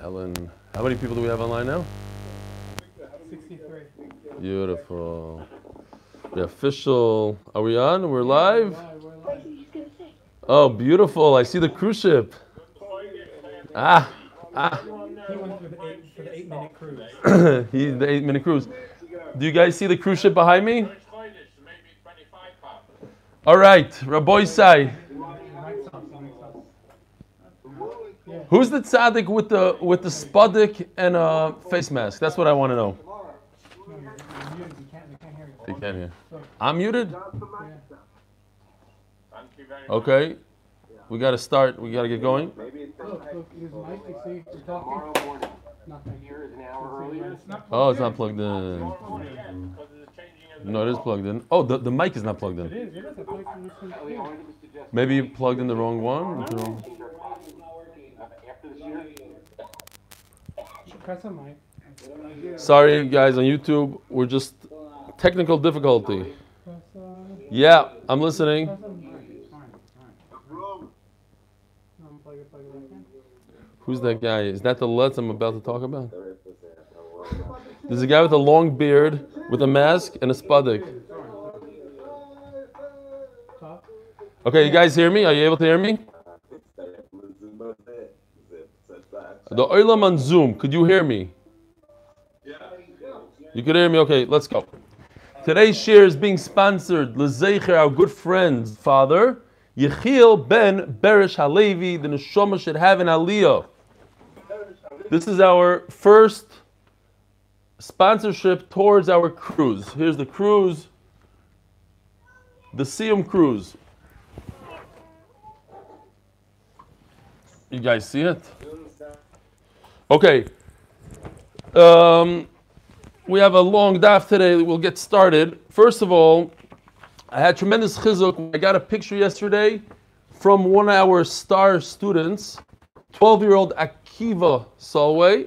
Ellen, how many people do we have online now? 63. Beautiful. The official. Are we on? We're live? Live, we're live. Oh, beautiful. I see the cruise ship. Ah, ah. He went for the eight, for the eight minute cruise. He's the eight minute cruise. Do you guys see the cruise ship behind me? All right, Rabbi Sai. Mike's up, so Mike's up. Who's the tzaddik with the with the spudik and a face mask? That's what I want to know. No, you're, you're muted. You can't, they can't hear you. You can't hear. I'm muted. Okay. We got to start. We got to get going. Look, look, his mic, you see, you're talking. Nothing. Here is an hour earlier. It's not Oh, it's not plugged in. No, it is plugged in. Oh, the, the mic is not plugged in. is, it is. I thought you listened to it. Maybe you plugged in the wrong one. The wrong- After the year, Press a mic. Sorry, guys, on YouTube. We're just technical difficulty. Yeah, I'm listening. Who's that guy? Is that the Let's I'm about to talk about? There's a guy with a long beard, with a mask, and a spudik. Okay, you guys hear me? Are you able to hear me? The Olam on Zoom, could you hear me? Yeah. You could hear me? Okay, let's go. Today's share is being sponsored, Lezecher, our good friend's father, Yechiel ben Berish Halevi, the Neshama should have an Aliyah. This is our first sponsorship towards our cruise. Here's the cruise, the Siyum cruise. You guys see it? Okay. Um, we have a long daf today. We'll get started. First of all, I had tremendous chizuk. I got a picture yesterday from one of our star students, 12-year-old Akiva Solway.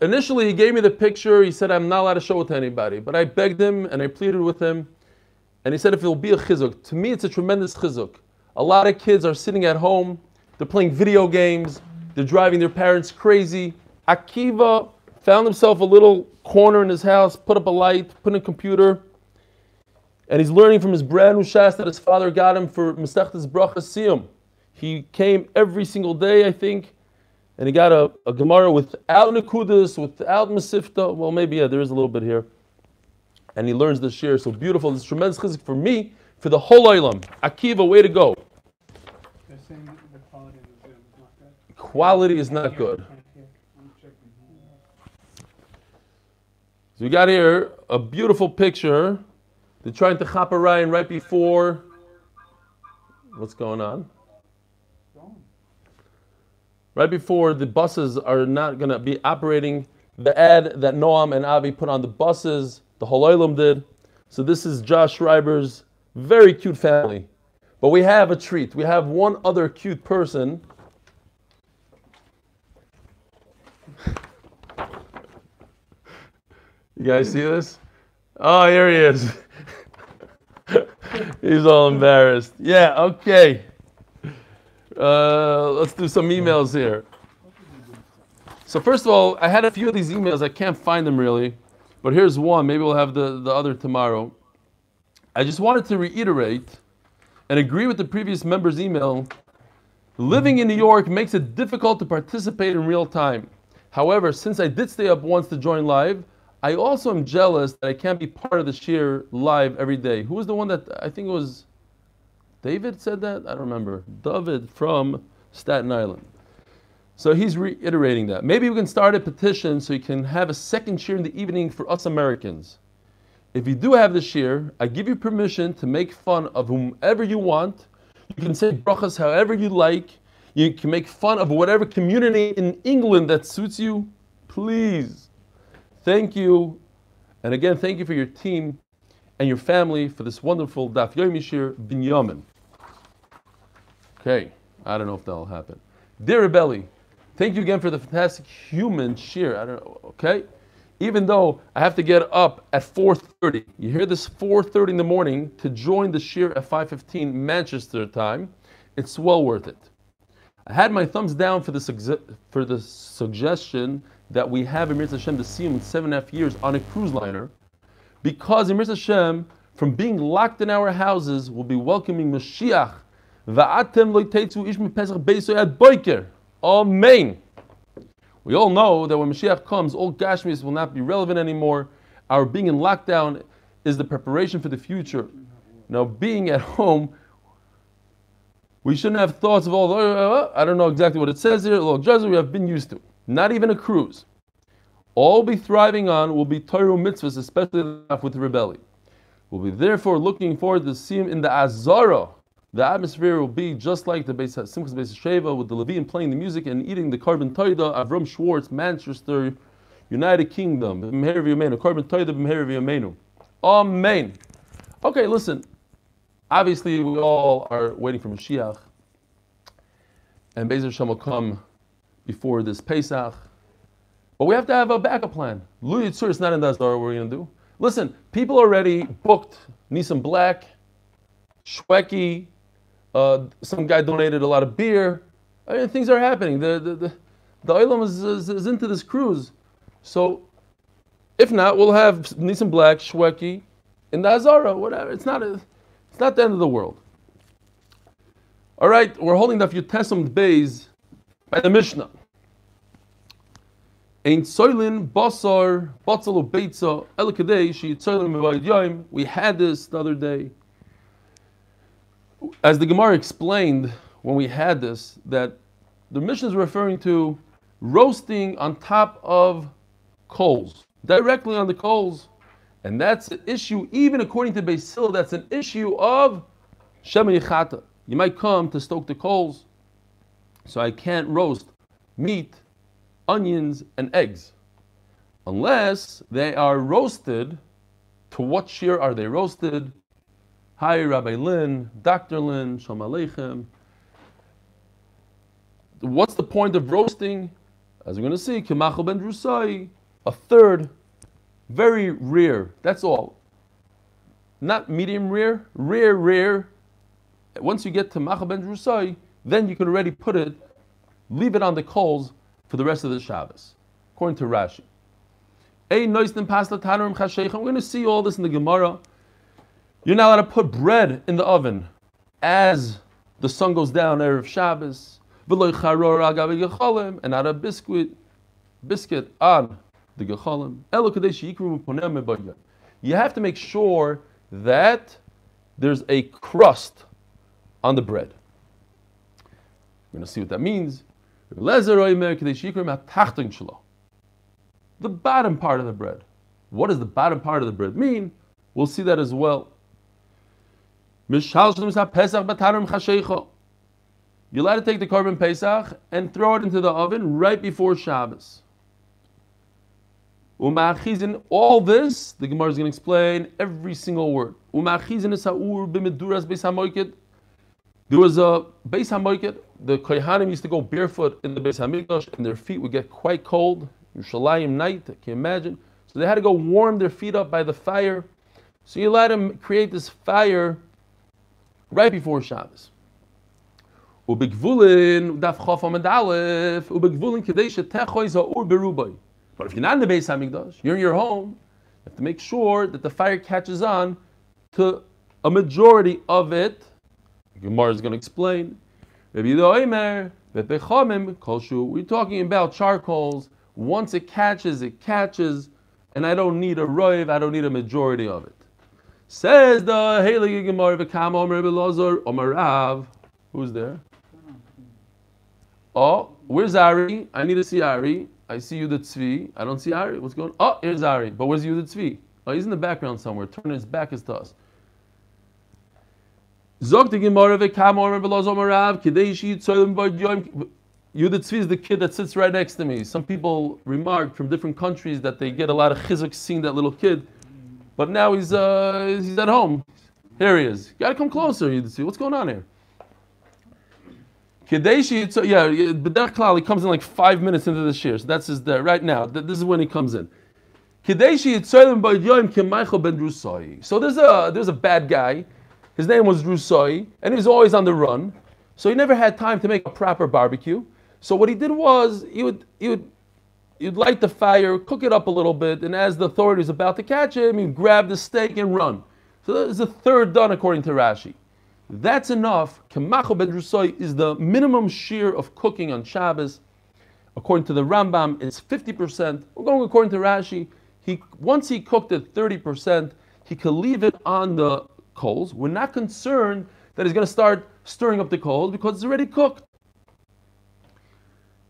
Initially, he gave me the picture. He said, I'm not allowed to show it to anybody. But I begged him and I pleaded with him. And he said, if it'll be a chizuk. To me, it's a tremendous chizuk. A lot of kids are sitting at home. They're playing video games. They're driving their parents crazy. Akiva found himself a little corner in his house, put up a light, put in a computer, and he's learning from his brand new shas that his father got him for Masechtas Bracha. He came every single day, I think, and he got a, a Gemara without Nekudas, without Masifta. Well, maybe, yeah, there is a little bit here. And he learns the shir. So beautiful. It's tremendous chizuk for me, for the whole Olam. Akiva, way to go. They're saying that the quality of the Zoom is not good. Quality is not good. So we got here a beautiful picture. They're trying to chop a Ryan right before. What's going on? Right before the buses are not going to be operating. The ad that Noam and Avi put on the buses, the Holoilam did. So this is Josh Schreiber's very cute family. But we have a treat. We have one other cute person. You guys see this? Oh, here he is. He's all embarrassed. Yeah, okay. Uh, let's do some emails here. So first of all, I had a few of these emails. I can't find them really, but here's one. Maybe we'll have the, the other tomorrow. I just wanted to reiterate and agree with the previous member's email. Living in New York makes it difficult to participate in real time. However, since I did stay up once to join live, I also am jealous that I can't be part of the shir live every day. Who was the one that I think it was David said that? I don't remember. David from Staten Island. So he's reiterating that. Maybe we can start a petition so you can have a second shir in the evening for us Americans. If you do have the shir, I give you permission to make fun of whomever you want. You can say brachas however you like. You can make fun of whatever community in England that suits you. Please. Thank you. And again, thank you for your team and your family for this wonderful Daf Yomi Shir Binyamin. Okay, I don't know if that'll happen. Dear Rebelli, thank you again for the fantastic human shir. I don't know, okay? Even though I have to get up at 4.30, you hear this 4.30 in the morning to join the shir at 5.15 Manchester time, it's well worth it. I had my thumbs down for the, for the suggestion that we have Emir Hashem to see him in seven and a half years on a cruise liner, because Emir Hashem, from being locked in our houses, will be welcoming Mashiach. Amen. We all know that when Mashiach comes, all Gashmis will not be relevant anymore. Our being in lockdown is the preparation for the future. Now, being at home, we shouldn't have thoughts of all. the- uh, I don't know exactly what it says here. We have been used to. Not even a cruise. All be thriving on will be Torah mitzvahs, especially with the rebellion. We'll be therefore looking forward to see him in the Azara. The atmosphere will be just like the Beis Simchas Beis Sheva with the Levian playing the music and eating the korban toida. Avram Schwartz, Manchester, United Kingdom. Carbon toida. Amen. Okay, listen. Obviously, we all are waiting for Mashiach, and Bezer Hashem will come before this Pesach. But we have to have a backup plan. Lu Yitzur is not in that story. What we're going to do? Listen, people already booked Nissim Black, Shweki. Uh, some guy donated a lot of beer. I mean, things are happening. The the the, the Olam is, is, is into this cruise. So, if not, we'll have Nissim Black, Shweki, in the Azara, whatever. It's not a, it's not the end of the world. All right, we're holding the Yutesim Bays by the Mishnah. Ein soilin basar batzalu beitza elikadei she tzoilin mevayd yoim. We had this the other day. As the Gemara explained when we had this, that the Mishnah is referring to roasting on top of coals, directly on the coals. And that's an issue, even according to Hillel, that's an issue of Shema Yichata. You might come to stoke the coals, so I can't roast meat, onions, and eggs. Unless they are roasted, to what shear are they roasted? Hi, Rabbi Lin, Dr. Lin, Shalom Aleichem. What's the point of roasting? As we're going to see, Kemachel ben Drusai, a third, very rare. That's all. Not medium rare, rare, rare. Once you get to Machal ben Drusai, then you can already put it, leave it on the coals for the rest of the Shabbos, according to Rashi. We're going to see all this in the Gemara. You're not allowed to put bread in the oven as the sun goes down Erev Shabbos. And not a biscuit, biscuit on the gecholim. You have to make sure that there's a crust on the bread. We're going to see what that means. The bottom part of the bread. What does the bottom part of the bread mean? We'll see that as well. You're allowed to take the korban Pesach and throw it into the oven right before Shabbos. Umachizin, all this, the Gemara is going to explain every single word. Umachizin is ha'ur b'meduras beis hamoiket. There was a beis hamoiket. The kohanim used to go barefoot in the beis hamikdash, and their feet would get quite cold. Yerushalayim night, can you imagine? So they had to go warm their feet up by the fire. So you let them create this fire right before Shabbos. Ubegvulin daf chof amad aleph ubegvulin kedei shetechoy za'ur berubay. But if you're not in the Beis Hamikdash, you're in your home, you have to make sure that the fire catches on to a majority of it. Gemara is going to explain. We're talking about charcoals. Once it catches, it catches, and I don't need a roiv, I don't need a majority of it. Says the Heilige Gemara, V'kam Omer Belazar Omer Rav. Who's there? Oh, where's Ari? I need to see Ari. I see Yudah Tzvi. I don't see Ari. What's going on? Oh, here's Ari. But where's Yudah Tzvi? Oh, he's in the background somewhere. Turn his back is to us. Zog the Gemara kidei. Tzvi is the kid that sits right next to me. Some people remarked from different countries that they get a lot of chizuk seeing that little kid, but now he's uh, he's at home. Here he is. You gotta come closer, Yudah Tzvi. What's going on here? Kadeshi, so yeah, B'derech Klal, he comes in like five minutes into the shir. So that's his there right now. Th- This is when he comes in. Kadeshi So there's a there's a bad guy. His name was Drusai, and he was always on the run. So he never had time to make a proper barbecue. So what he did was he would he would you'd light the fire, cook it up a little bit, and as the authority was about to catch him, he'd grab the steak and run. So there's a third done according to Rashi. That's enough. Kemachel ben Drusoy is the minimum shear of cooking on Shabbos. According to the Rambam, it's 50%. We're going according to Rashi. He, once he cooked it 30%, he could leave it on the coals. We're not concerned that he's going to start stirring up the coals because it's already cooked.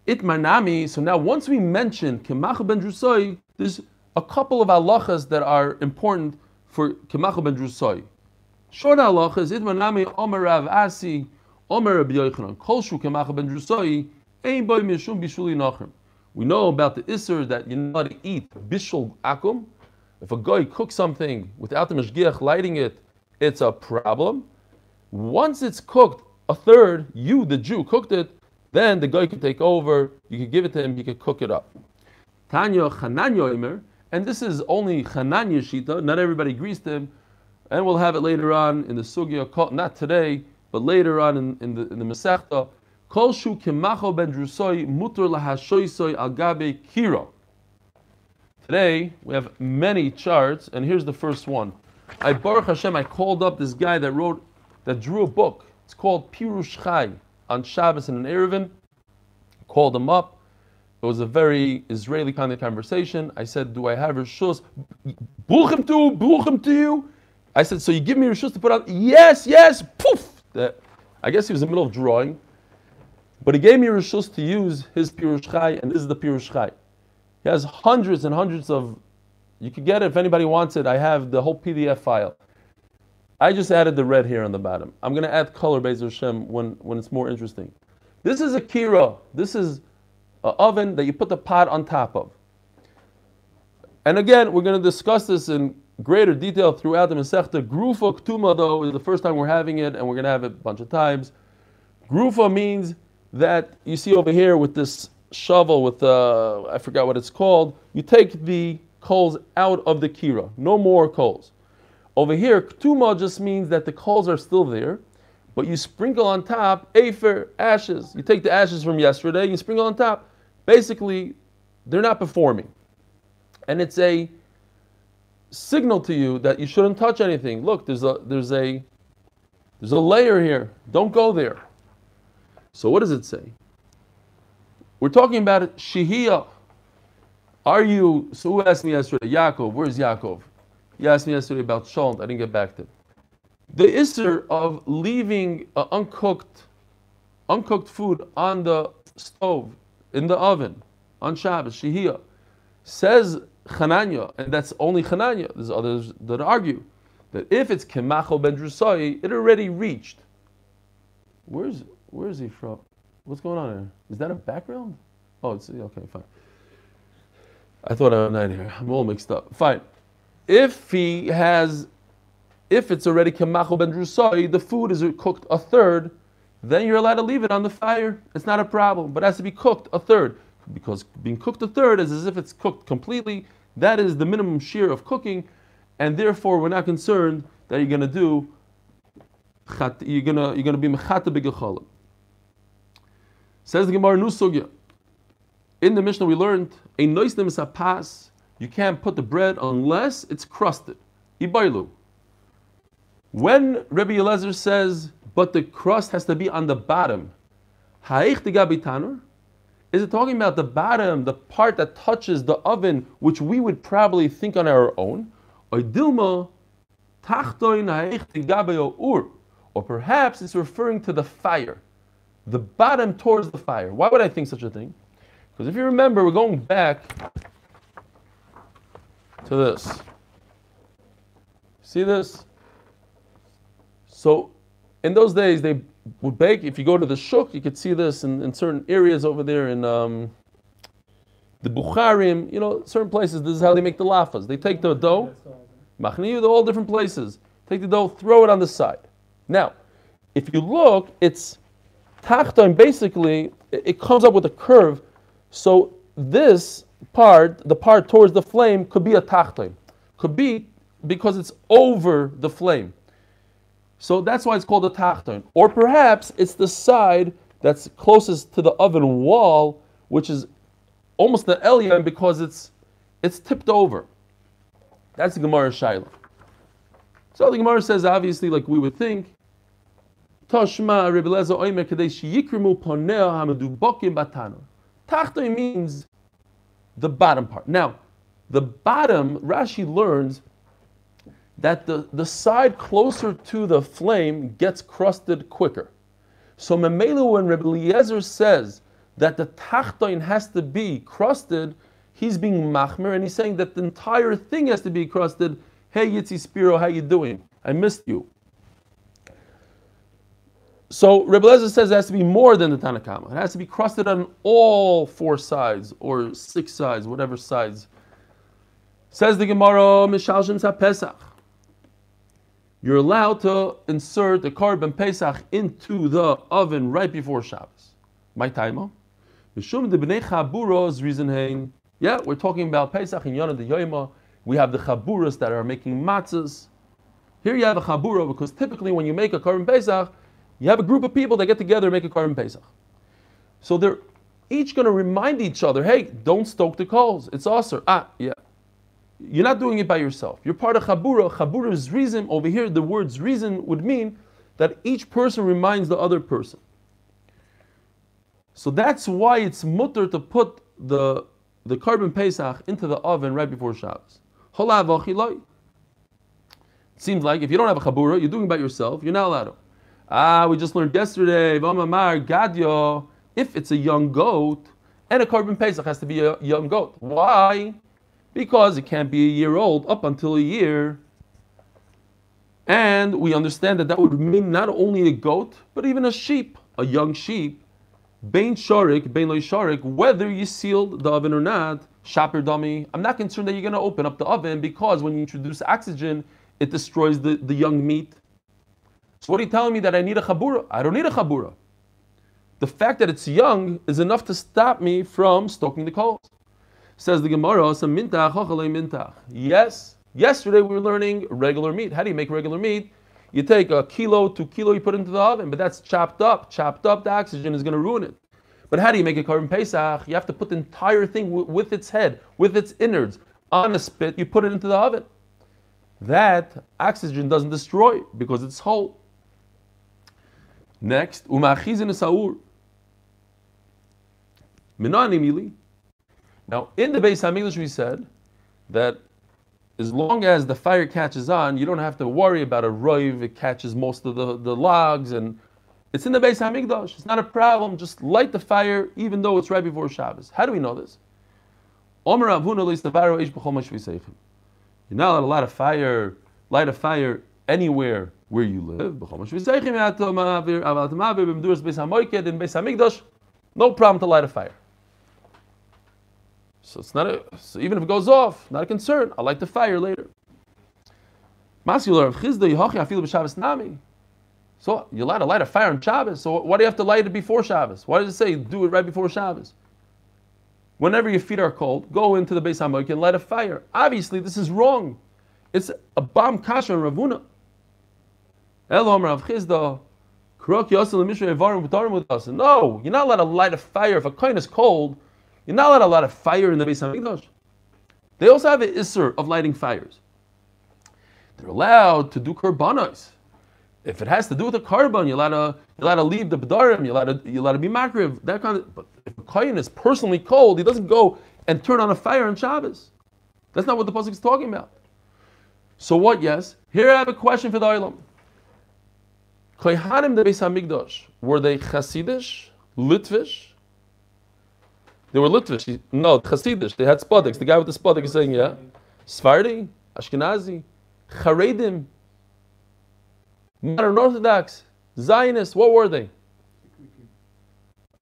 Itmar Nami, so now once we mention Kemach ben Drusoy, there's a couple of halachas that are important for Kemach ben Drusoy. Short halachas, Itmar Nami Omer Rav Asi, Omer Rabbi Yochanan, Kolshu Kemach ben Drusoy, Ein boy mishum bishuli nachem. We know about the Isser that you're not to eat bishul akum. If a guy cooks something without the mashgiach lighting it, it's a problem. Once it's cooked, a third, you, the Jew, cooked it, then the guy can take over, you can give it to him, he can cook it up. Tanya Chananya Imer, and this is only Chananya Shita, not everybody agrees to him, and we'll have it later on in the Sugya, not today, but later on in, in the, in the Masechta. Kol shu kemacho ben drusoi mutur lahashoisoi al gabe kiro. Today we have many charts, and here's the first one. I Baruch Hashem, I called up this guy that wrote, that drew a book. It's called Pirush Chai on Shabbos in an Erevin. Called him up. It was a very Israeli kind of conversation. I said, "Do I have rishus? Buchem to, buchem to you." I said, "So you give me rishus to put out?" Yes, yes. Poof. That, I guess he was in the middle of drawing, but he gave me rishus to use his Pirush Chai, and this is the Pirush Chai. He has hundreds and hundreds of. You could get it if anybody wants it. I have the whole PDF file. I just added the red here on the bottom. I'm going to add color Bezer Hashem when, when it's more interesting. This is a kira. This is an oven that you put the pot on top of. And again, we're going to discuss this in greater detail throughout the Masechta. Grufa Ktuma, though, is the first time we're having it, and we're going to have it a bunch of times. Grufa means that you see over here with this shovel, with uh, I forgot what it's called, you take the coals out of the kira. No more coals. Over here, ktuma just means that the coals are still there, but you sprinkle on top afer, ashes. You take the ashes from yesterday, you sprinkle on top. Basically, they're not performing. And it's a signal to you that you shouldn't touch anything. Look, there's a there's a there's a layer here. Don't go there. So what does it say? We're talking about shihiyah. Are you? So who asked me yesterday? Yaakov. Where's Yaakov? You asked me yesterday about Shalom. I didn't get back to it. The isser of leaving uh, uncooked, uncooked food on the stove, in the oven, on Shabbos, Shehiyah, says Chananya, and that's only Chananya. There's others that argue that if it's Kemachel ben Drusai, it already reached. Where's where is he from? What's going on here? Is that a background? Oh, it's okay, fine. I thought I was not here. I'm all mixed up. Fine if he has, if it's already kemachol ben drusai, the food is cooked a third, then you're allowed to leave it on the fire. It's not a problem, but it has to be cooked a third because being cooked a third is as if it's cooked completely. That is the minimum shear of cooking, and therefore we're not concerned that you're going to do. You're gonna you're gonna be mechata b'gecholim. Says the Gemara Nusugya. In the Mishnah we learned a noisnim sapas you can't put the bread unless it's crusted. Ibailu. When Rabbi Eliezer says, but the crust has to be on the bottom, is it talking about the bottom, the part that touches the oven, which we would probably think on our own? Or perhaps it's referring to the fire, the bottom towards the fire. Why would I think such a thing? Because if you remember, we're going back to this. See this? So in those days, they would bake. If you go to the shuk, you could see this in, in certain areas over there in um, the Bukharim, you know, certain places. This is how they make the lafas. They take the dough, machniyu, they're all different places. Take the dough, throw it on the side. Now, if you look, it's tachton. Basically, it, it comes up with a curve. So this part, the part towards the flame, could be a tachtoin. Could be because it's over the flame. So that's why it's called a tachton. Or perhaps it's the side that's closest to the oven wall, which is almost the elyon because it's it's tipped over. That's the Gemara Shaila. So the Gemara says, obviously, like we would think, Toshma Rebbe Lezer Oimer Kadesh Yikrimu Poneo Hamadu Bokim Batano. Tachton means the bottom part. Now, the bottom, Rashi learns that the, the side closer to the flame gets crusted quicker. So Memelu, when Rebbe Eliezer says that the tachtoin has to be crusted, he's being machmer and he's saying that the entire thing has to be crusted. Hey Yitzi Spiro, how you doing? I missed you. So Rebbe Eliezer says it has to be more than the Tanakama. It has to be crusted on all four sides or six sides, whatever sides. Says the Gemara, Mishalshim Pesach. You're allowed to insert the korban Pesach into the oven right before Shabbos. My time. Mishum de bnei chaburos zrizim. Yeah, we're talking about Pesach in Yonah de Yoima. We have the chaburas that are making matzahs. Here you have a chabura because typically when you make a korban Pesach, you have a group of people that get together and make a korban Pesach. So they're each going to remind each other, hey, don't stoke the coals. It's aser. Ah, yeah. You're not doing it by yourself. You're part of Chabura. Chabura's zrizim, over here, the words zrizim would mean that each person reminds the other person. So that's why it's mutter to put the, the korban Pesach into the oven right before Shabbos. It seems like if you don't have a Chabura, you're doing it by yourself, you're not allowed to. Ah, we just learned yesterday, Vamamar if it's a young goat, and a korban Pesach has to be a young goat. Why? because it can't be a year old up until a year. And we understand that that would mean not only a goat, but even a sheep, a young sheep. Bain sharik, bain loy sharik, whether you sealed the oven or not, shaper dummy. I'm not concerned that you're going to open up the oven because when you introduce oxygen, it destroys the, the young meat. So what are you telling me that I need a chabura? I don't need a chabura. The fact that it's young is enough to stop me from stoking the coals. Says the Gemara, mintach, mintach. Yes, yesterday we were learning regular meat. How do you make regular meat? You take a kilo, two kilo, you put it into the oven, but that's chopped up. Chopped up, the oxygen is going to ruin it. But how do you make a korban pesach? You have to put the entire thing w- with its head, with its innards, on a spit. You put it into the oven. That oxygen doesn't destroy because it's whole. Next, umachizin saur. Minani now, in the Beis Hamikdash, we said that as long as the fire catches on, you don't have to worry about a roiv. It catches most of the, the logs, and it's in the Beis Hamikdash. It's not a problem. Just light the fire, even though it's right before Shabbos. How do we know this? Omer Rav Huna You're not allowed to light a fire, light a fire anywhere where you live. No problem to light a fire. So it's not a, so even if it goes off, not a concern. I'll light the fire later. So you're allowed to light a fire on Shabbos. So why do you have to light it before Shabbos? Why does it say do it right before Shabbos? Whenever your feet are cold, go into the Beis Hamoik and light a fire. Obviously, this is wrong. It's a bomb kasha and Rav Huna. Elom Rav Chisda. No, you're not allowed to light a fire if a coin is cold you're not allowed to light a fire in the Beis Hamikdash. They also have an isser of lighting fires. They're allowed to do korbanos. If it has to do with a korban, you're allowed to, you're allowed to leave the bedarim, you're allowed to, you're allowed to be makriv, that kind of. But if a kohen is personally cold, he doesn't go and turn on a fire on Shabbos. That's not what the pasuk is talking about. So what? Yes. Here I have a question for the Olam. Kohanim the Beis Hamikdash were they Hasidish, Litvish, they were Litvish. No, Hasidish. They had spodiks. The guy with the spodik is saying, yeah. Sfardi, Ashkenazi, Charedim, modern Orthodox, Zionists. What were they?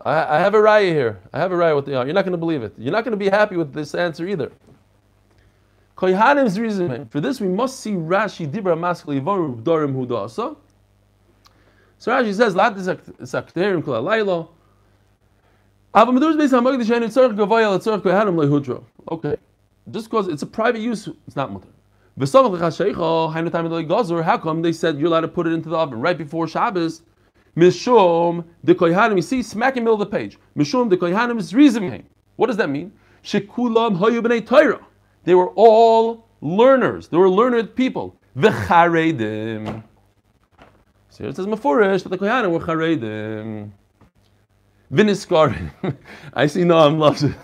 I, have a raya here. I have a raya they are. You're not going to believe it. You're not going to be happy with this answer either. Koyhanim's zrizim for this we must see Rashi Dibra Maskli Dorim Hudasa. So Rashi says, Lat Zakterim Kula Lailo. Okay. Just because it's a private use, it's not mutter. V'samach l'chasheicha, hainu time of gazor. How come they said you're allowed to put it into the oven right before Shabbos? Mishum the kohanim. You see, smack in the middle of the page. Mishum the kohanim is reasoning. What does that mean? Shekulam hayu b'nei Torah. They were all learners. They were learned people. V'charedim. So here it says mafurish, but the kohanim were charedim. Viniskarim. I see Noam loves it.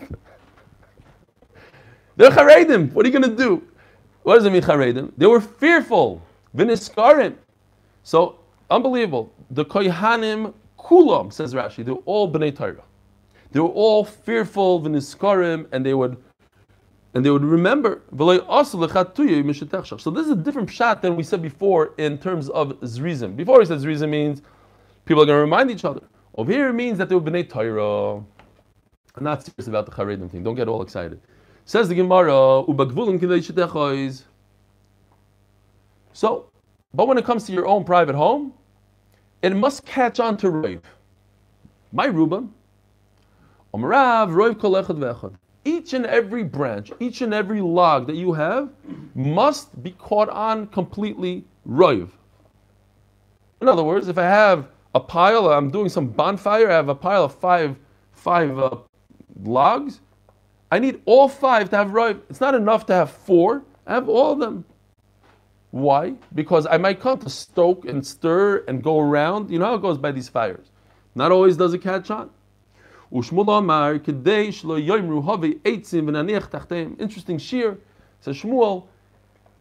They're charedim. What are you going to do? What does it mean charedim? They were fearful. Viniskarim. So unbelievable. The kohanim kulam says Rashi. They were all bnei Torah. They were all fearful v'niskarim, and they would and they would remember. So this is a different pshat than we said before in terms of zrizim. Before we said zrizim means people are going to remind each other. Over here it means that they were bnei Torah. I'm not serious about the charedim thing. Don't get all excited. Says the Gemara, So, but when it comes to your own private home, it must catch on to Roiv. My Rubam, Omrav. Each and every branch, each and every log that you have must be caught on completely Roiv. In other words, if I have a pile, I'm doing some bonfire, I have a pile of five, five uh, logs, I need all five to have Roiv. It's not enough to have four, I have all of them. Why? Because I might come to stoke and stir and go around. You know how it goes by these fires. Not always does it catch on. Interesting shear. Says Shmuel,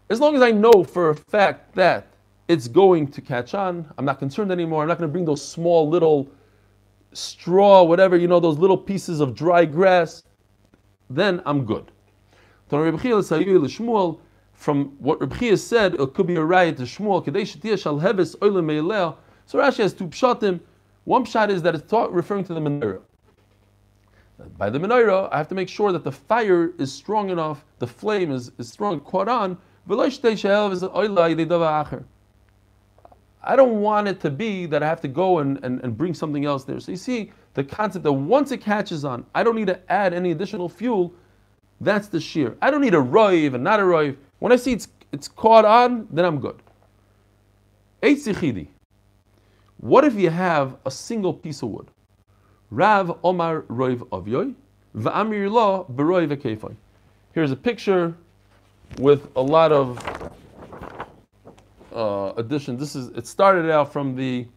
as long as I know for a fact that it's going to catch on, I'm not concerned anymore. I'm not going to bring those small little straw, whatever, you know, those little pieces of dry grass. Then I'm good from what Reb Chia said, it could be a riot to Shmuel, So Rashi has two pshatim. One pshat is that it's referring to the menorah. By the menorah, I have to make sure that the fire is strong enough, the flame is, is strong, caught on. I don't want it to be that I have to go and, and, and bring something else there. So you see the concept that once it catches on, I don't need to add any additional fuel. That's the shear. I don't need a roiv and not a roiv. When I see it's, it's caught on, then I'm good. What if you have a single piece of wood? Rav Omar Roiv Avyoy, Va'amir Lo Beroiv Ekefai. Here's a picture with a lot of uh, addition. This is it started out from the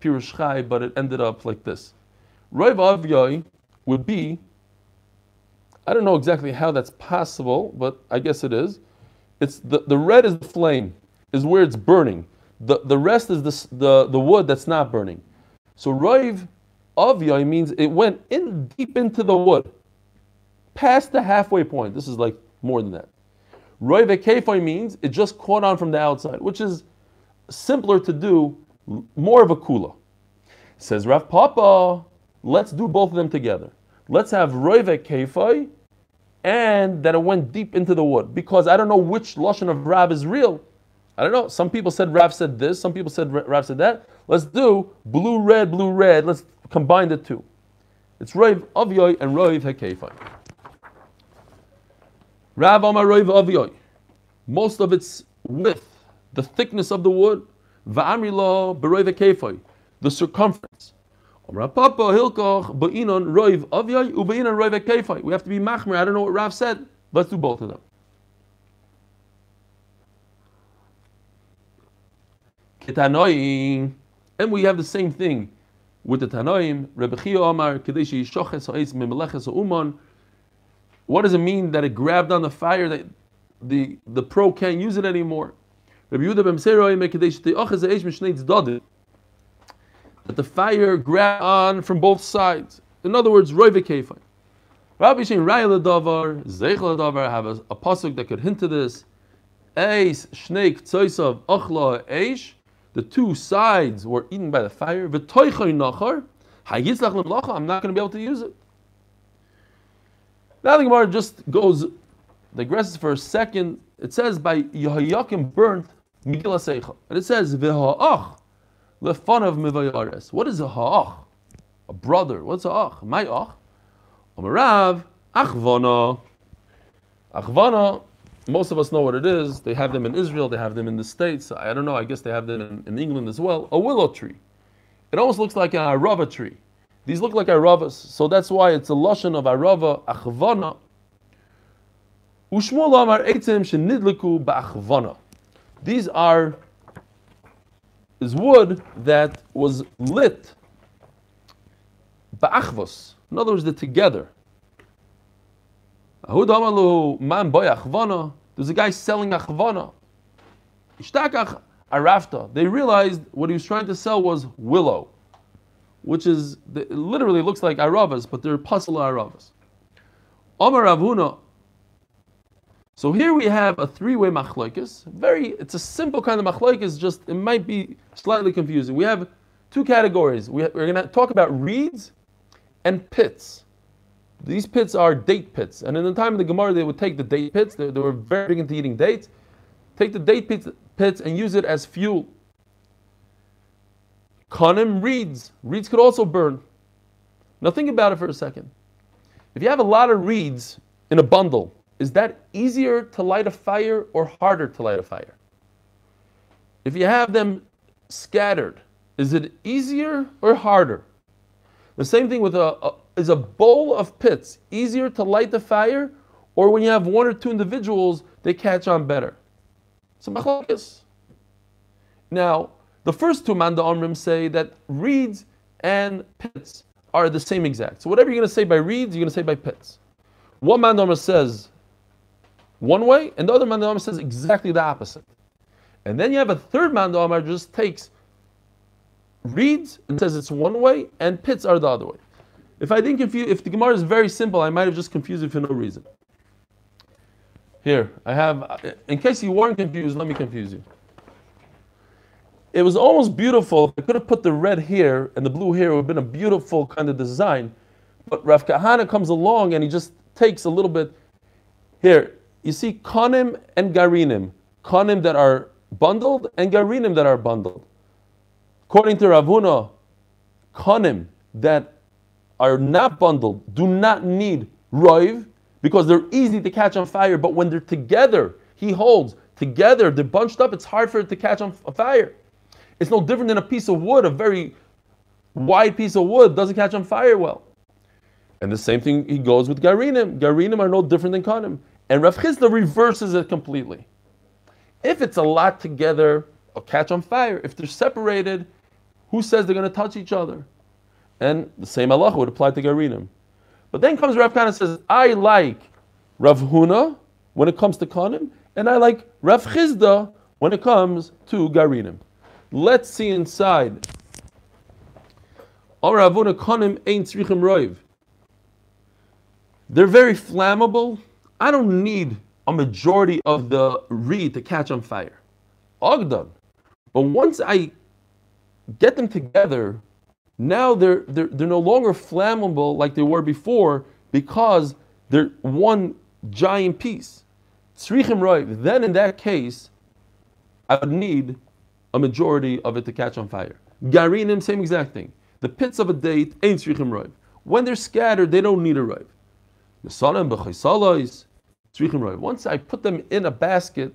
Pirush Chai, but it ended up like this. Roiv Avyoy would be I don't know exactly how that's possible, but I guess it is. It's the, the red is the flame, is where it's burning. The, the rest is the, the, the wood that's not burning. So Roiv Aviyai means it went in deep into the wood, past the halfway point. This is like more than that. Roiv Ekefoi means it just caught on from the outside, which is simpler to do, more of a kula. Says Rav Papa, let's do both of them together. Let's have Roiv Ekefoi and that it went deep into the wood. Because I don't know which lashon of Rav is real. I don't know. Some people said Rav said this. Some people said Rav said that. Let's do blue, red, blue, red. Let's combine the two. It's Rav Avyoy and Rav Hekefai. Rav Amar Rav Avyoy. Most of its width, the thickness of the wood, Va'amri Lo B'Rav. The circumference. We have to be machmer. I don't know what Rav said. Let's do both of them. And we have the same thing with the Tanoim. What does it mean that it grabbed on the fire that the, the pro can't use it anymore? that the fire grabbed on from both sides. In other words, roive kefai. Rabbi Shem Raya Davar, Zeich Davar have a, a pasuk that could hint to this. Eis Shneik Tzoisav Achla Eish. The two sides were eaten by the fire. I'm not going to be able to use it. Now the Gemara just goes, digresses for a second. It says by Yehoyakim burnt Megillah Seicha. And it says, V'ha'ach Lefan of mivayares. What is a ha'ach? A brother. What's a ach? My ach. Amarav achvana. Achvana most of us know what it is. They have them in Israel, they have them in the States. I don't know, I guess they have them in, in England as well. A willow tree. It almost looks like an arava tree. These look like aravas, so that's why it's a lashon of arava, achvana. Ushmuel amar eitzim shenidliku ba'achvana. These are is wood that was lit ba'achvos. In other words, they're together. There's a guy selling achvana. They realized what he was trying to sell was willow, which is it literally looks like aravas, but they're puzzle aravas. Omar. So here we have a three-way machlokes. Very, it's a simple kind of machlokes. Just it might be slightly confusing. We have two categories. We, we're going to talk about reeds and pits. These pits are date pits, and in the time of the Gemara, they would take the date pits. They, they were very big into eating dates. Take the date pits, pits and use it as fuel. Kanim reeds. Reeds could also burn. Now think about it for a second. If you have a lot of reeds in a bundle, is that easier to light a fire or harder to light a fire? If you have them scattered, is it easier or harder? The same thing with a, a is a bowl of pits easier to light the fire, or when you have one or two individuals, they catch on better? So machlokes. Now, the first two Manda Omrim say that reeds and pits are the same exact. So whatever you're going to say by reeds, you're going to say by pits. One Manda says one way, and the other Manda says exactly the opposite. And then you have a third Manda Omrim just takes reeds and says it's one way, and pits are the other way. If I didn't confuse, if the Gemara is very simple, I might have just confused it for no reason. Here, I have, in case you weren't confused, let me confuse you. It was almost beautiful. I could have put the red here and the blue here. It would have been a beautiful kind of design. But Rav Kahana comes along and he just takes a little bit. Here, you see konim and garinim. Konim that are bundled and garinim that are bundled. According to Rav Huna, konim that are not bundled do not need roiv because they're easy to catch on fire. But when they're together, he holds together, they're bunched up. It's hard for it to catch on fire. It's no different than a piece of wood, a very wide piece of wood doesn't catch on fire well. And the same thing he goes with Garinim. Garinim are no different than Kanim. And Rav Chisda reverses it completely. If it's a lot together, it'll catch on fire. If they're separated, who says they're going to touch each other? And the same Allah would apply to Garinim. But then comes Rav Kahana and says, I like Rav Huna when it comes to Kanim, and I like Rav Chisda when it comes to Garinim. Let's see inside. They're very flammable. I don't need a majority of the reed to catch on fire. Ogdon. But once I get them together, now they're, they're, they're no longer flammable like they were before because they're one giant piece. Then in that case, I would need a majority of it to catch on fire. Garinim, same exact thing. The pits of a date ain't tzrichim roiv. When they're scattered, they don't need a roiv. Once I put them in a basket,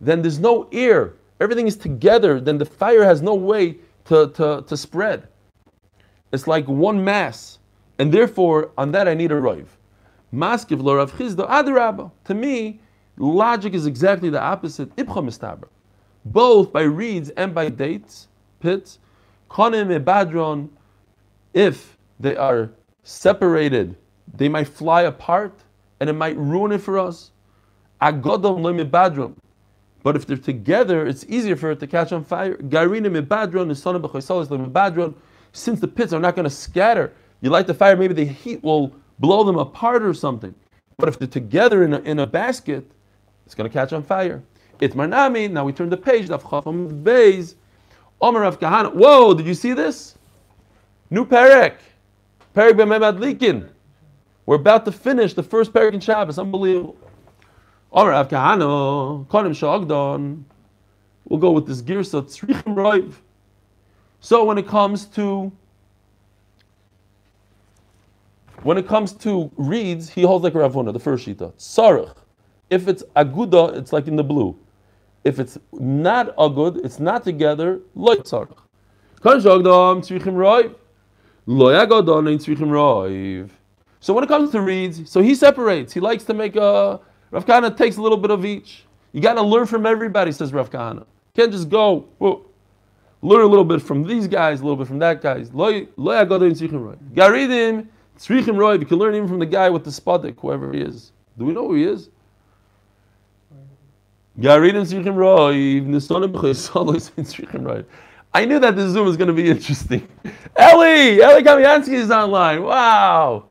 then there's no air. Everything is together. Then the fire has no way to, to, to spread. It's like one mass. And therefore, on that I need a roiv. Maskiv lo Rav Chisda adarabba. To me, logic is exactly the opposite. Ibcha mistabra both by reeds and by dates, pits. Konim ebadron, if they are separated, they might fly apart and it might ruin it for us. Agodom lemibadron. But if they're together, it's easier for it to catch on fire. Garinim ibadron, nisana b'chaysalis lemibadron. Since the pits are not going to scatter, you light the fire, maybe the heat will blow them apart or something. But if they're together in a, in a basket, it's going to catch on fire. Itmar Nami. Now we turn the page. Beis. Omer of Kahana. Whoa! Did you see this? New Perek. Perek Bameh Madlikin. We're about to finish the first Perek in Shabbos. Unbelievable. Omer of Kahana. Konim Shogdon. We'll go with this Girsa Tzrichim Roiv. So when it comes to when it comes to reeds, he holds like Rav Huna, the first shita. Sarach. If it's aguda, it's like in the blue. If it's not agud, it's not together, lo yitzarach. Kan shogdam tzrichim roiv. Lo yagodon ein tzrichim roiv. So when it comes to reeds, so he separates. He likes to make a. Rav Kahana takes a little bit of each. You got to learn from everybody, says Rav Kahana. Can't just go. whoa, learn a little bit from these guys, a little bit from that guys. Garidim tzrichim roiv. You can learn even from the guy with the spadik, whoever he is. Do we know who he is? Garidim tzrichim ein tzrichim roiv. I knew that this Zoom was going to be interesting. Ellie! Ellie Kamiansky is online. Wow!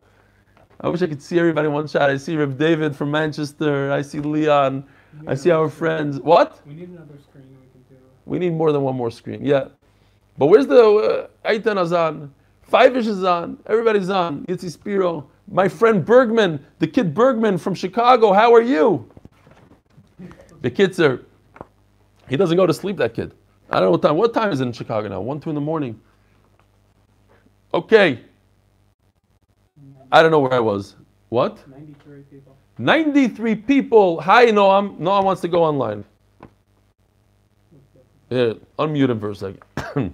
I wish I could see everybody in one shot. I see Reb David from Manchester. I see Leon. I see our friends. What? We need another screen we can do. We need more than one more screen. Yeah. But where's the uh, Aitan Azan? Five-ish is on. Everybody's on. Yitzi Spiro. My friend Bergman, the kid Bergman from Chicago. How are you? The kids are. He doesn't go to sleep, that kid. I don't know what time. What time is it in Chicago now? One, two in the morning. Okay. I don't know where I was. What? 93 people. 93 people. Hi, Noam. Noam wants to go online. Yeah, unmute him for a second. A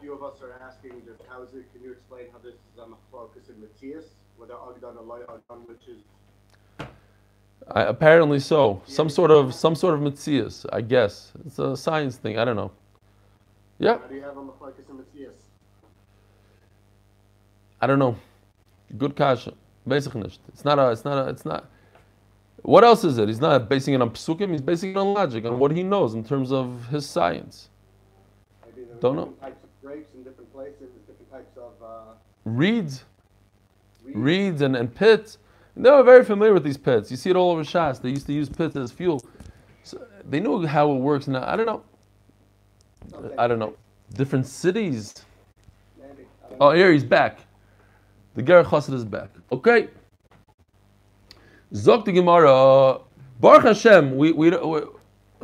few of us are asking, just how is it, can you explain how this is um, on the focus in Matthias, whether Loy Ogdon, which is, I, apparently so. Some sort of some sort of mitzias, I guess. It's a science thing. I don't know. Yeah, how do you have on the focus in Matthias? I don't know. Good kasha. Basic. It's not a. It's not a. It's not. What else is it? He's not basing it on psukim. He's basing it on logic, on what he knows in terms of his science. Maybe Don't know. different types of grapes in different places, different types of, uh, Reeds, reeds. reeds, and, and pits. They were very familiar with these pits. You see it all over Shas. They used to use pits as fuel. So they knew how it works. Now I don't know. Okay, I don't know. Different cities. Maybe. Oh, here he's back. The Ger Chassid is back. Okay. Zok the Gemara. Baruch Hashem. We, we, we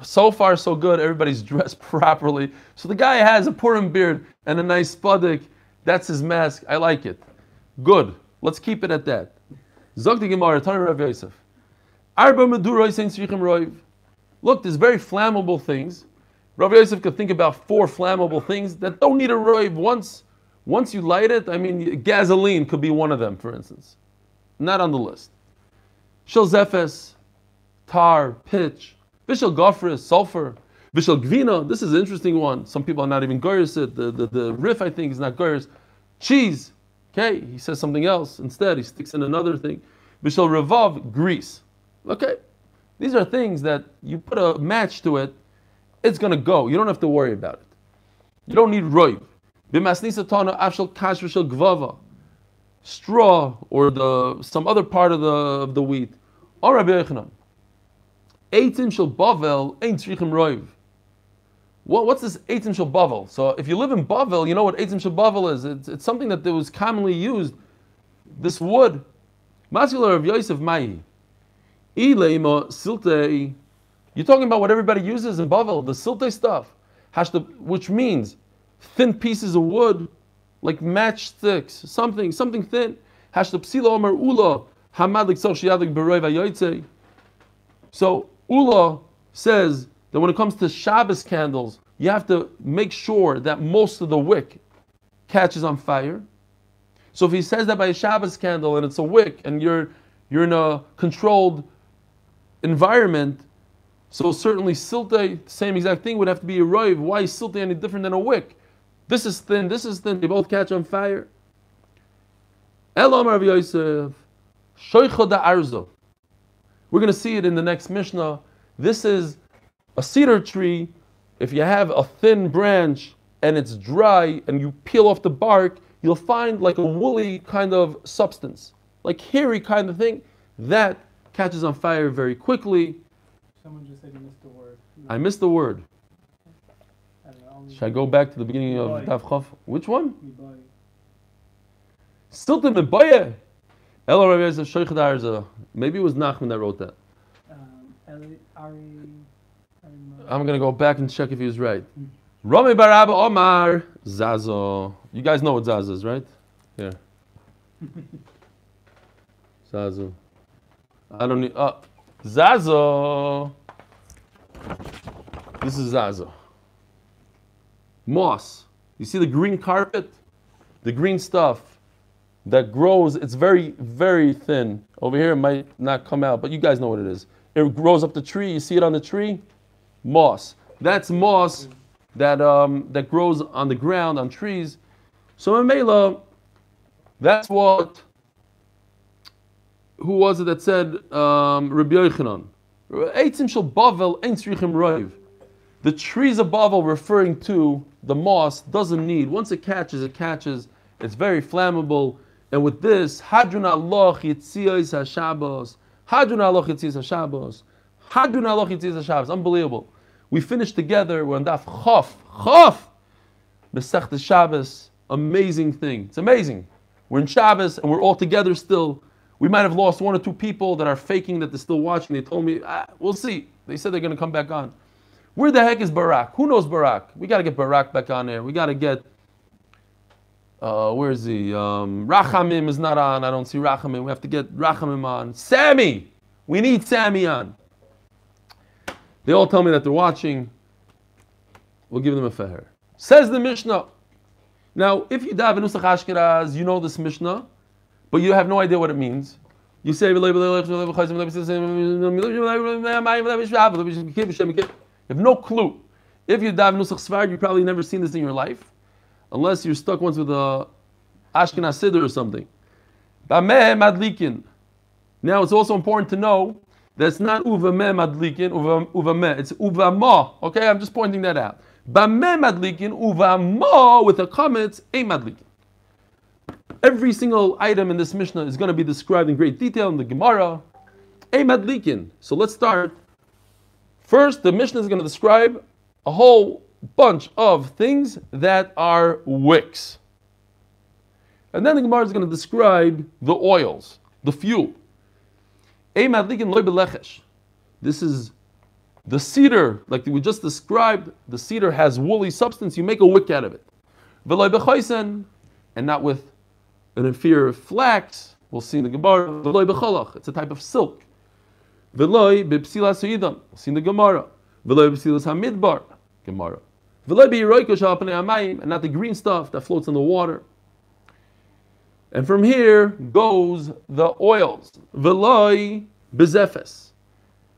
so far so good. Everybody's dressed properly. So the guy has a Purim beard and a nice spudik. That's his mask. I like it. Good. Let's keep it at that. Zok the Gemara. Tani Rav Yosef. Arba Meduroy Saint Tzrichim Roiv. Look, there's very flammable things. Rav Yosef could think about four flammable things that don't need a roiv. Once, once you light it, I mean, gasoline could be one of them, for instance. Not on the list. Shel zephes, tar, pitch, vishel gofris, sulfur, vishel gvina. This is an interesting one. Some people are not even goyers it. The, the, the riff, I think, is not goyers. Cheese. Okay, he says something else instead. He sticks in another thing. Vishel revav, grease. Okay, these are things that you put a match to it, it's gonna go. You don't have to worry about it. You don't need roiv. Straw or the some other part of the of the wheat. Or Rabbi Yochanan. Eitim shel bavel ain't tzrichim roiv. What, what's this eitim shel bavel? So if you live in Bavel, you know what eitim shel bavel is. It's, it's something that was commonly used. This wood. Mascular of Yosef Mayi. Ileima silte. You're talking about what everybody uses in Bavel, the silte stuff, which means thin pieces of wood, like matchsticks, something, something thin. Hashta psila omer ula So Ula says that when it comes to Shabbos candles, you have to make sure that most of the wick catches on fire. So if he says that by a Shabbos candle and it's a wick and you're you're in a controlled environment, so certainly silte, same exact thing, would have to be a roiv. Why is silte any different than a wick? This is thin, this is thin, they both catch on fire. Elam Rav Yosef, shoicha da arzo. We're going to see it in the next Mishnah. This is a cedar tree. If you have a thin branch and it's dry and you peel off the bark, you'll find like a woolly kind of substance, like hairy kind of thing. That catches on fire very quickly. Someone just said you missed the word. I missed the word. I don't know, only Should I go back to the beginning of Daf? Which one? Stilton and Boye. Elo Rav Yosef Shoich Darza. Maybe it was Nachman that wrote that. Um, Eli, Ari, Ari I'm gonna go back and check if he was right. Rami bar Abba Omar Zazo. You guys know what Zazo is, right? Here. Zazo. I don't need. Uh, Zazo. This is Zazo. Moss. You see the green carpet? The green stuff that grows, it's very, very thin. Over here it might not come out, but you guys know what it is. It grows up the tree. You see it on the tree? Moss. That's moss that, um, that grows on the ground, on trees. So in Mela, that's what, who was it that said, um, Rabbi Yochanan? Eitzim shel Bavel ein roiv. The trees of Bavel referring to the moss doesn't need, once it catches, it catches. It's very flammable. And with this, Hadrun Allah Yitziyos HaShabbos, Hadrun Allah Yitziyos HaShabbos, Hadrun Allah Yitziyos HaShabbos. Unbelievable. We finished together, we're on Daf Chof, Chof, Besech Shabbos. Amazing thing. It's amazing. We're in Shabbos and we're all together still. We might have lost one or two people that are faking that they're still watching. They told me, ah, we'll see. They said they're going to come back on. Where the heck is Barak? Who knows Barak? We got to get Barak back on there. We got to get uh, where is he? Um, Rachamim is not on. I don't see Rachamim. We have to get Rachamim on. Sammy! We need Sammy on. They all tell me that they're watching. We'll give them a feher. Says the Mishnah. Now, if you daven Nusach Ashkenaz, you know this Mishnah, but you have no idea what it means. You say, you have no clue. If you daven Nusach Sfard, you've probably never seen this in your life unless you're stuck once with a Ashkenaz Siddur or something. Madlikin. Now it's also important to know that it's not uvameh madlikin, uvameh, it's uvama. Okay, I'm just pointing that out. Bameh madlikin, uvama with a comment, a madlikin. Every single item in this Mishnah is going to be described in great detail in the Gemara. A madlikin. So let's start. First, the Mishnah is going to describe a whole bunch of things that are wicks. And then the Gemara is going to describe the oils, the fuel. This is the cedar, like we just described, the cedar has woolly substance, you make a wick out of it. And not with an inferior flax, we'll see in the Gemara, it's a type of silk. We'll see in the Gemara. Gemara and not the green stuff that floats in the water. And from here goes the oils. Veloy bezefes.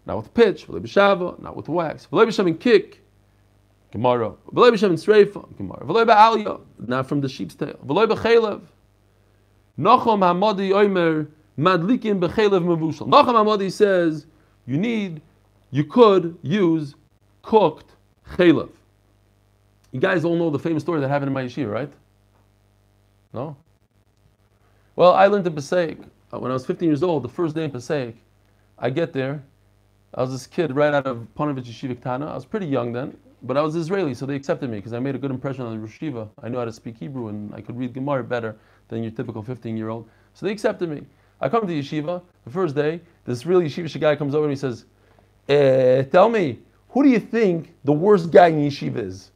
Not with pitch, veloy b'shava, not with wax. Veloy b'shem kick, Gemara. Veloy b'shem streifa, Gemara. Veloy b'alya, not from the sheep's tail. Veloy b'chelev. Nachom hamadi oimer madlikin b'chelev mevushal. Nachom hamadi says you need, you could use cooked chelev. You guys all know the famous story that happened in my yeshiva, right? No? Well, I learned in Passaic. Uh, when I was 15 years old, the first day in Passaic, I get there. I was this kid right out of Ponevezh Yeshiva Tana. I was pretty young then, but I was Israeli, so they accepted me because I made a good impression on the yeshiva. I knew how to speak Hebrew and I could read Gemara better than your typical 15 year old. So they accepted me. I come to yeshiva the first day. This really yeshiva guy comes over and he says, eh, "Tell me, who do you think the worst guy in yeshiva is?"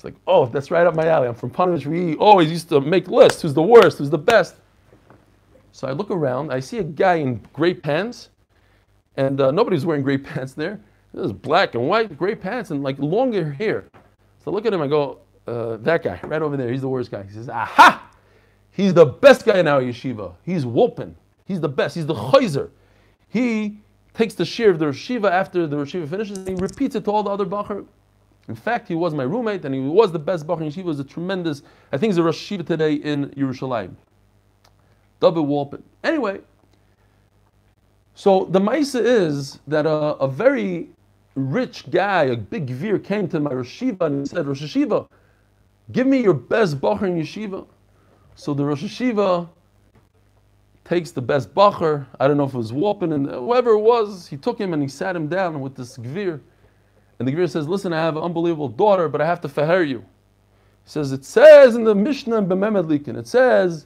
It's like, oh, that's right up my alley. I'm from Ponevezh. We always used to make lists. Who's the worst? Who's the best? So I look around. I see a guy in gray pants, and uh, nobody's wearing gray pants there. This is black and white gray pants and like longer hair. So I look at him. I go, uh, that guy right over there. He's the worst guy. He says, aha! He's the best guy in our yeshiva. He's whooping. He's the best. He's the chayzer. He takes the share of the yeshiva after the yeshiva finishes and he repeats it to all the other bacher. In fact, he was my roommate and he was the best Bach Yeshiva. He was a tremendous, I think he's a Rosh Yeshiva today in Yerushalayim. David Walpin. Anyway, so the Maisa is that a, a, very rich guy, a big veer, came to my Rosh Yeshiva and said, Rosh Yeshiva, give me your best Bach in Yeshiva. So the Rosh Yeshiva takes the best Bacher, I don't know if it was Walpin, and whoever it was, he took him and he sat him down with this Gvir. And the Gemara says, listen, I have an unbelievable daughter, but I have to faher you. He says, it says in the Mishnah in Bameh Madlikin, it says,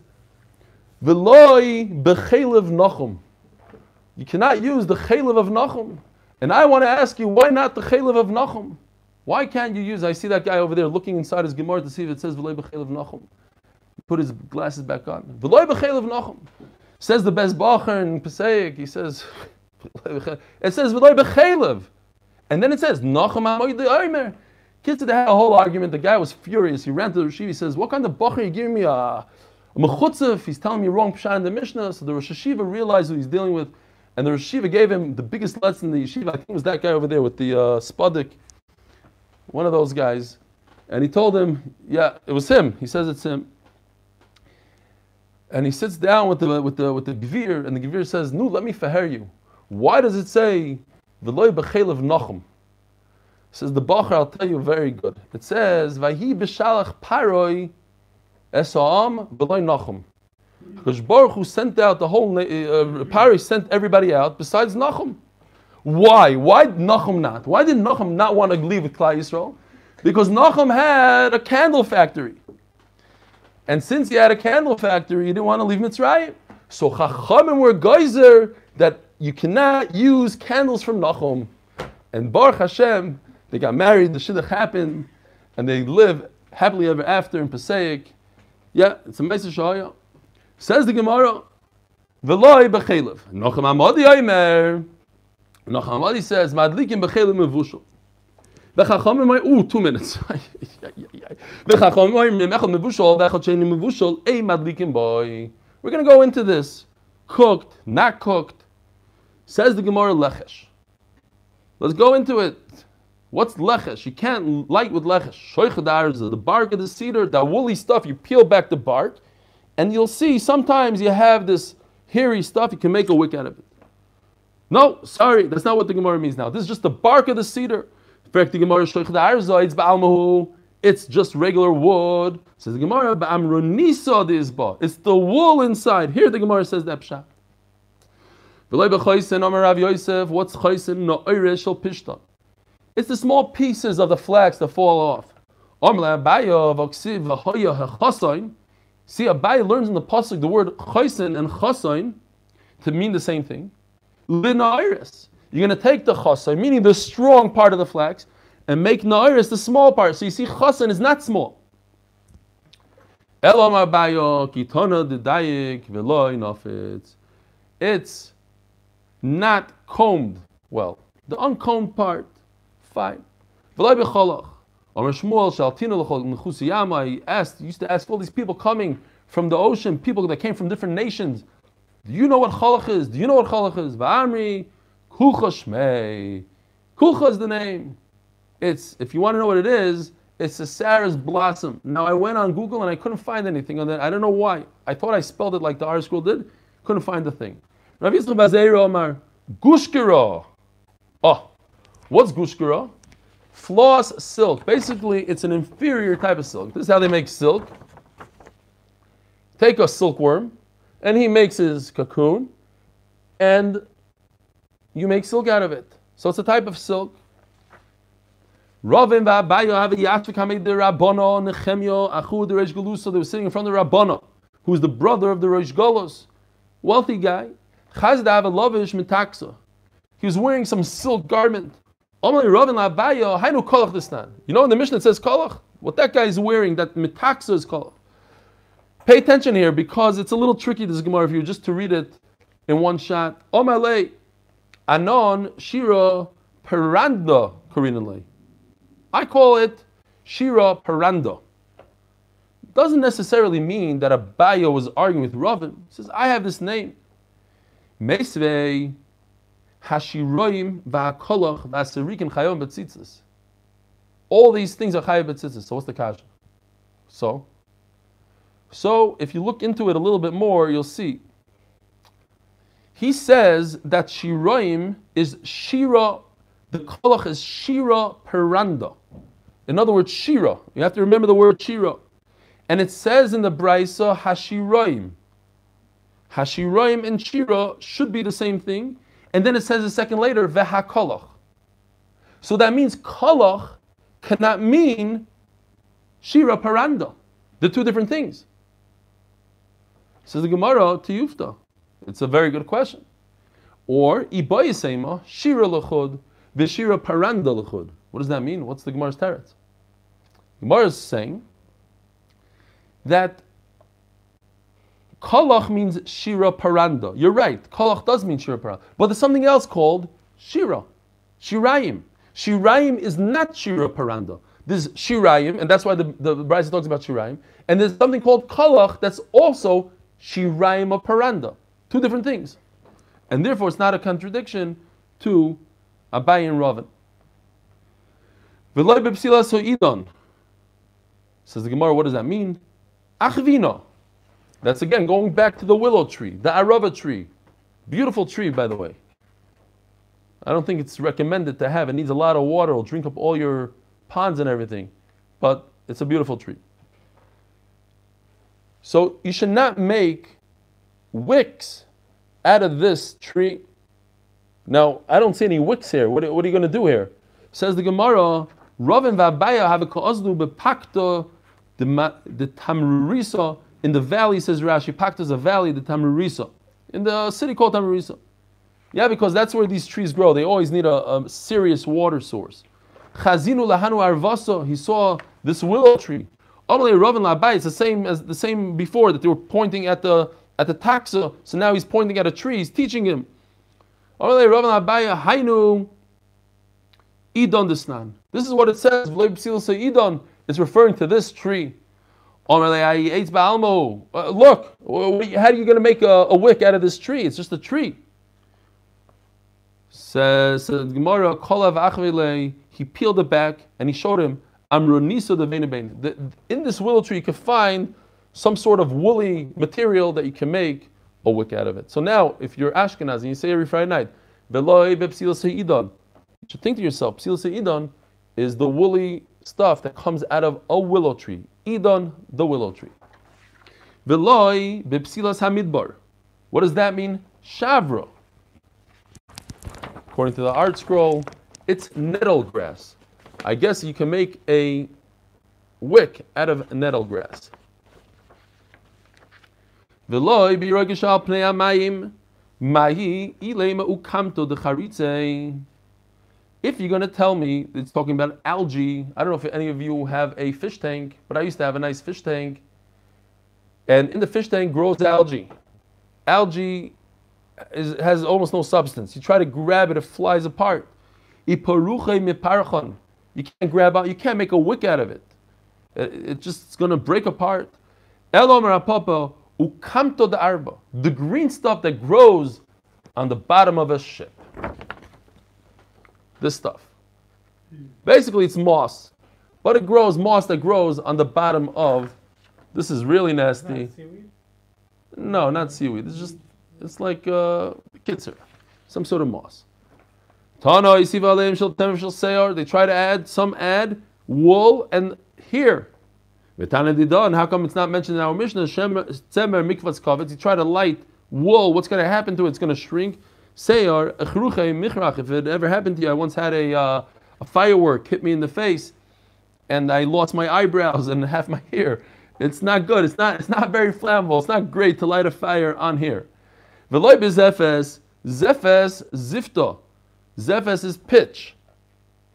V'loi b'chelev nachum. You cannot use the chelev of nachum. And I want to ask you, why not the chelev of nachum? Why can't you use, I see that guy over there looking inside his Gemara to see if it says V'loi b'chelev nachum. Put his glasses back on. V'loi b'chelev nachum. Says the best bacher in Passaic, he says, it says v'loy b'chelev, and then it says. Kids they had a whole argument. The guy was furious. He ran to the Rosh He says, "What kind of bacher are you giving me a, a mechutzef? He's telling me wrong pshat in the Mishnah." So the Rosh Yeshiva realized who he's dealing with, and the Rosh Yeshiva gave him the biggest lesson in the yeshiva. I think it was that guy over there with the uh, spudik, one of those guys, and he told him, "Yeah, it was him." He says it's him. And he sits down with the with the with the gvir, and the gvir says, "No, let me faher you. Why does it say v'loy b'chelev nachum?" Says the Bacher, I'll tell you very good. It says, "Vahi b'shalach paroi esam v'loy nachum." Because Baruch who sent out the whole, uh, sent everybody out besides Nachum. Why? Why Nachum not? Why did Nachum not want to leave with Klal Yisrael? Because Nachum had a candle factory. And since he had a candle factory, he didn't want to leave Mitzrayim. So Chachamim were geyser that you cannot use candles from Nachum. And Baruch Hashem, they got married, the shidduch happened, and they live happily ever after in Passaic. Yeah, it's a message Shaya. Says the Gemara, Veloy b'chelev. Nochem Amodi Omer. Nochem Amodi says, Madlikim b'chelev ooh, two minutes. Madlikim boy. We're going to go into this. Cooked, not cooked. Says the Gemara lechesh. Let's go into it. What's lechesh? You can't light with lechesh. Shoichadar the bark of the cedar, that woolly stuff. You peel back the bark, and you'll see sometimes you have this hairy stuff. You can make a wick out of it. No, sorry, that's not what the Gemara means now. This is just the bark of the cedar. Gemara, it's just regular wood. Says the Gemara, It's the wool inside. Here the Gemara says that pshat. What's? It's the small pieces of the flax that fall off. See, Abai learns in the pasuk the word chaysin and chasain to mean the same thing. Linairis. You're going to take the chasain, meaning the strong part of the flax, and make nairis the small part. So you see, chasain is not small. It's not combed well. The uncombed part, fine. L'chusiyama. He asked, he used to ask all these people coming from the ocean, people that came from different nations. Do you know what chalach is? Do you know what chalach is? Va'amri Kulcha Shmei. Kulcha is the name. It's if you want to know what it is, it's a Sarah's blossom. Now I went on Google and I couldn't find anything on that. I don't know why. I thought I spelled it like the ArtScroll did. Couldn't find the thing. Rav Yisrael Bazeir Omar Gushkira. Oh, what's Gushkira? Floss silk. Basically, it's an inferior type of silk. This is how they make silk. Take a silkworm, and he makes his cocoon, and you make silk out of it. So it's a type of silk. Ravin v'abayo have yatrik hamid the Rabbono Nechemio achu the Reish Galusa. They were sitting in front of the Rabbono, who is the brother of the Reish Galos, wealthy guy. Chazda have a lavish mitaksa. He was wearing some silk garment. You know in the Mishnah it says kolach. What that guy is wearing, that mitaksa is kolach. Pay attention here because it's a little tricky this Gemara for you just to read it in one shot. Omalei anon shira peranda korinalei. I call it shira peranda. Doesn't necessarily mean that Abayo was arguing with Ravin. He says, I have this name. Meisvei Hashiroim va'kolach va'aserikim chayom betzitzis. All these things are chayom betzitzis. So what's the kasha? So, so if you look into it a little bit more, you'll see. He says that shiroim is shira. The kolach is shira peranda. In other words, shira. You have to remember the word shira. And it says in the Braisa hashiroim. Hashiroim and shira should be the same thing. And then it says a second later, vehakolach. So that means Koloch cannot mean shira paranda. They're two different things. Says the Gemara to Yufta. It's a very good question. Or ibayisema shira lechud v'shira paranda lechud. What does that mean? What's the Gemara's teretz? Gemara is saying that Kolach means Shira Paranda. You're right. Kolach does mean Shira Paranda. But there's something else called Shira. Shirayim. Shirayim is not Shira Paranda. There's Shirayim, and that's why the, the Brisa talks about Shirayim. And there's something called Kolach that's also Shirayim of Paranda. Two different things. And therefore it's not a contradiction to Abayi and Ravin. V'loy so idon. Says the Gemara, what does that mean? Achvino. That's again going back to the willow tree, the arava tree. Beautiful tree, by the way. I don't think it's recommended to have. It needs a lot of water. It'll drink up all your ponds and everything. But it's a beautiful tree. So you should not make wicks out of this tree. Now, I don't see any wicks here. What, what are you going to do here? Says the Gemara, Ravin v'abaya have a ka'ozlu bepakta the tamrurisa in the valley, says Rashi, Pakta is a valley, the tamrurisa. In the city called Tamrurisa. Yeah, because that's where these trees grow. They always need a, a serious water source. Chazinu lahanu arvasa, he saw this willow tree. Amalei Ravin labai, it's the same as the same before that they were pointing at the at the taxa. So now he's pointing at a tree. He's teaching him. Amalei Ravin labai hainu idon desnan. This is what it says. Idon. It's referring to this tree. Uh, Look, how are you going to make a, a wick out of this tree? It's just a tree. Says Gemara, he peeled it back and he showed him Amrunisa the. In this willow tree, you can find some sort of woolly material that you can make a wick out of it. So now, if you're Ashkenaz and you say every Friday night, you should think to yourself, Psil Seidon is the woolly stuff that comes out of a willow tree. Idon, the willow tree. Veloy Bepsilas Hamidbar. What does that mean? Shavro. According to the ArtScroll, it's nettle grass. I guess you can make a wick out of nettle grass. Veloy birogishal pnei amayim mahi ilema ukamto de charitze. If you're going to tell me it's talking about algae, I don't know if any of you have a fish tank, but I used to have a nice fish tank. And in the fish tank grows algae. Algae is, has almost no substance. You try to grab it, it flies apart. You can't grab out, you can't make a wick out of it. It, it just it's going to break apart. The green stuff that grows on the bottom of a ship. This stuff. Basically, it's moss, but it grows moss that grows on the bottom of. This is really nasty. No, not seaweed. It's just it's like uh, kitzer, some sort of moss. Tana They try to add some add wool and here. And how come it's not mentioned in our Mishnah? Tzemer mikvas kavetz. You try to light wool. What's going to happen to it? It's going to shrink. Seyar michrach. If it ever happened to you, I once had a uh, a firework hit me in the face, and I lost my eyebrows and half my hair. It's not good. It's not. It's not very flammable. It's not great to light a fire on here. Veloy bezefes, zefes zifto. Zefes is pitch.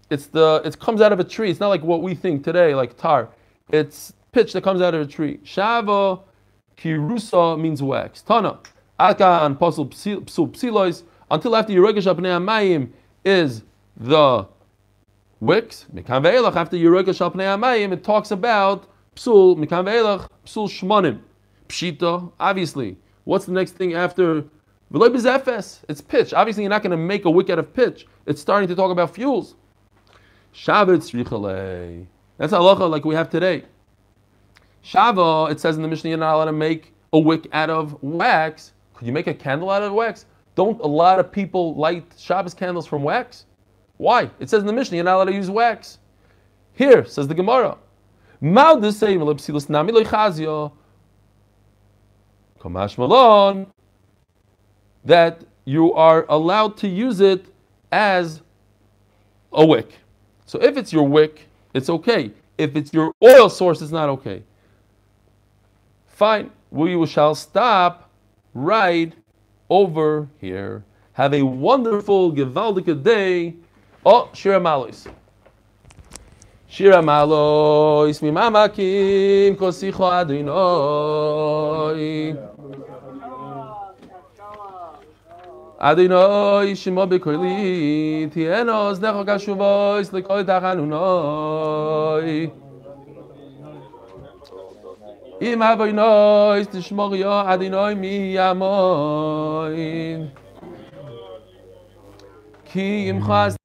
It's the it comes out of a tree. It's not like what we think today, like tar. It's pitch that comes out of a tree. Shava kirusa means wax. Tana. Aka and pasul psilois until after Yerogesh Apnei Amayim is the wicks. Mikan ve'elach after Yerogesh Apnei Amayim it talks about psul mikan ve'elach psul shmonim. Pshita obviously What's the next thing after It's pitch. Obviously, you're not going to make a wick out of pitch. It's starting to talk about fuels. Shavet tzrichale. That's halacha like we have today. Shava, it says in the Mishnah, you're not allowed to make a wick out of wax. Could you make a candle out of wax? Don't a lot of people light Shabbos candles from wax? Why? It says in the Mishnah, you're not allowed to use wax. Here, says the Gemara. Kamash Malon, that you are allowed to use it as a wick. So if it's your wick, it's okay. If it's your oil source, it's not okay. Fine. We shall stop right over here. Have a wonderful Givaldika day. Oh, Shira Malois. Shira Malois, Mimamakim, Kosicho Adinoi. Adinoi, Shimo Bikoili, Tienos, Necho Kashuvois, Likoi Tachanunoi. אם אבוי נויס תשמור יו עדי נוי מי ימוין כי אם חס